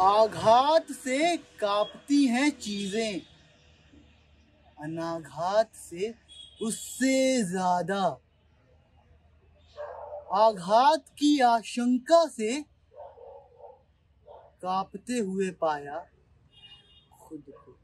आघात से कांपती हैं चीज़ें। अनाघात से उससे ज़्यादा। आघात की आशंका से कांपते हुए पाया खुद को।